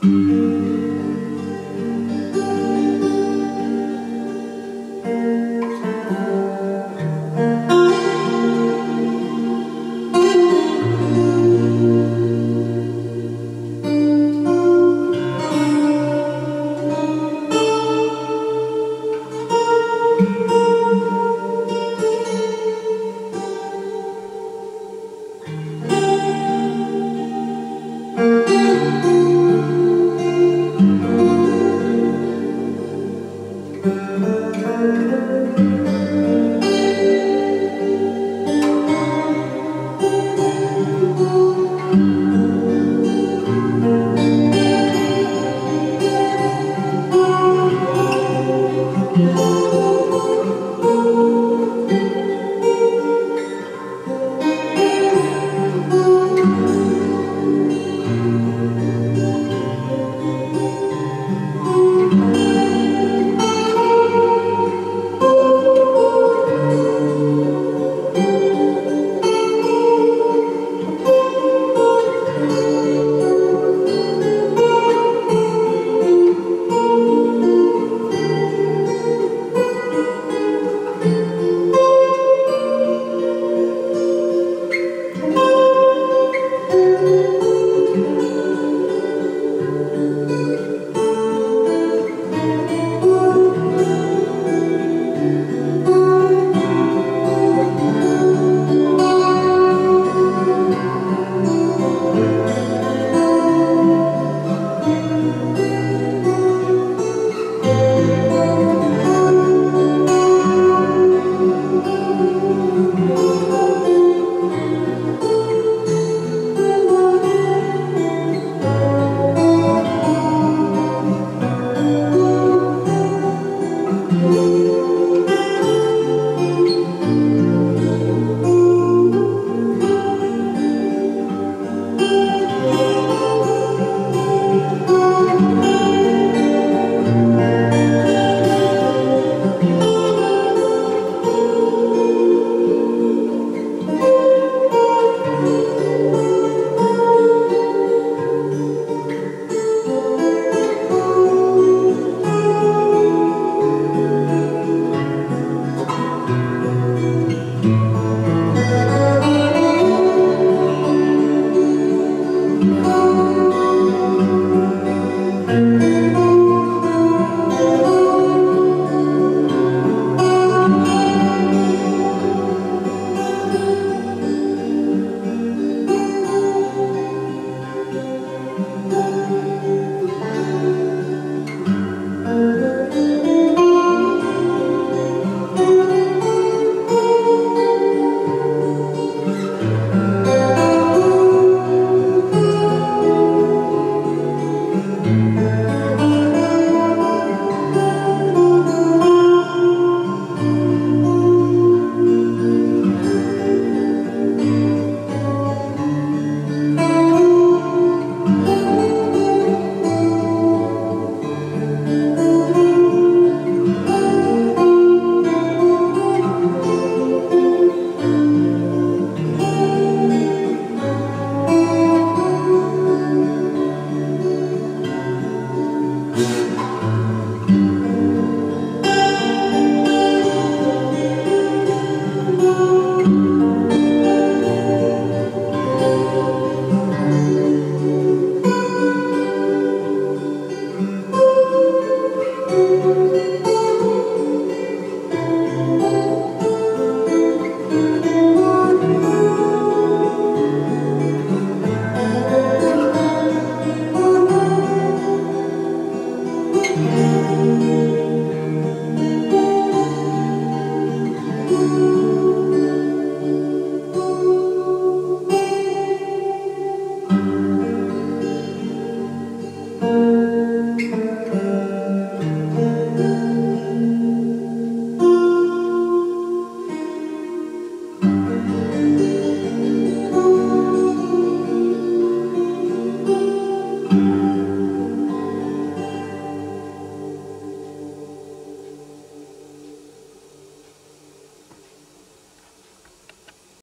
Música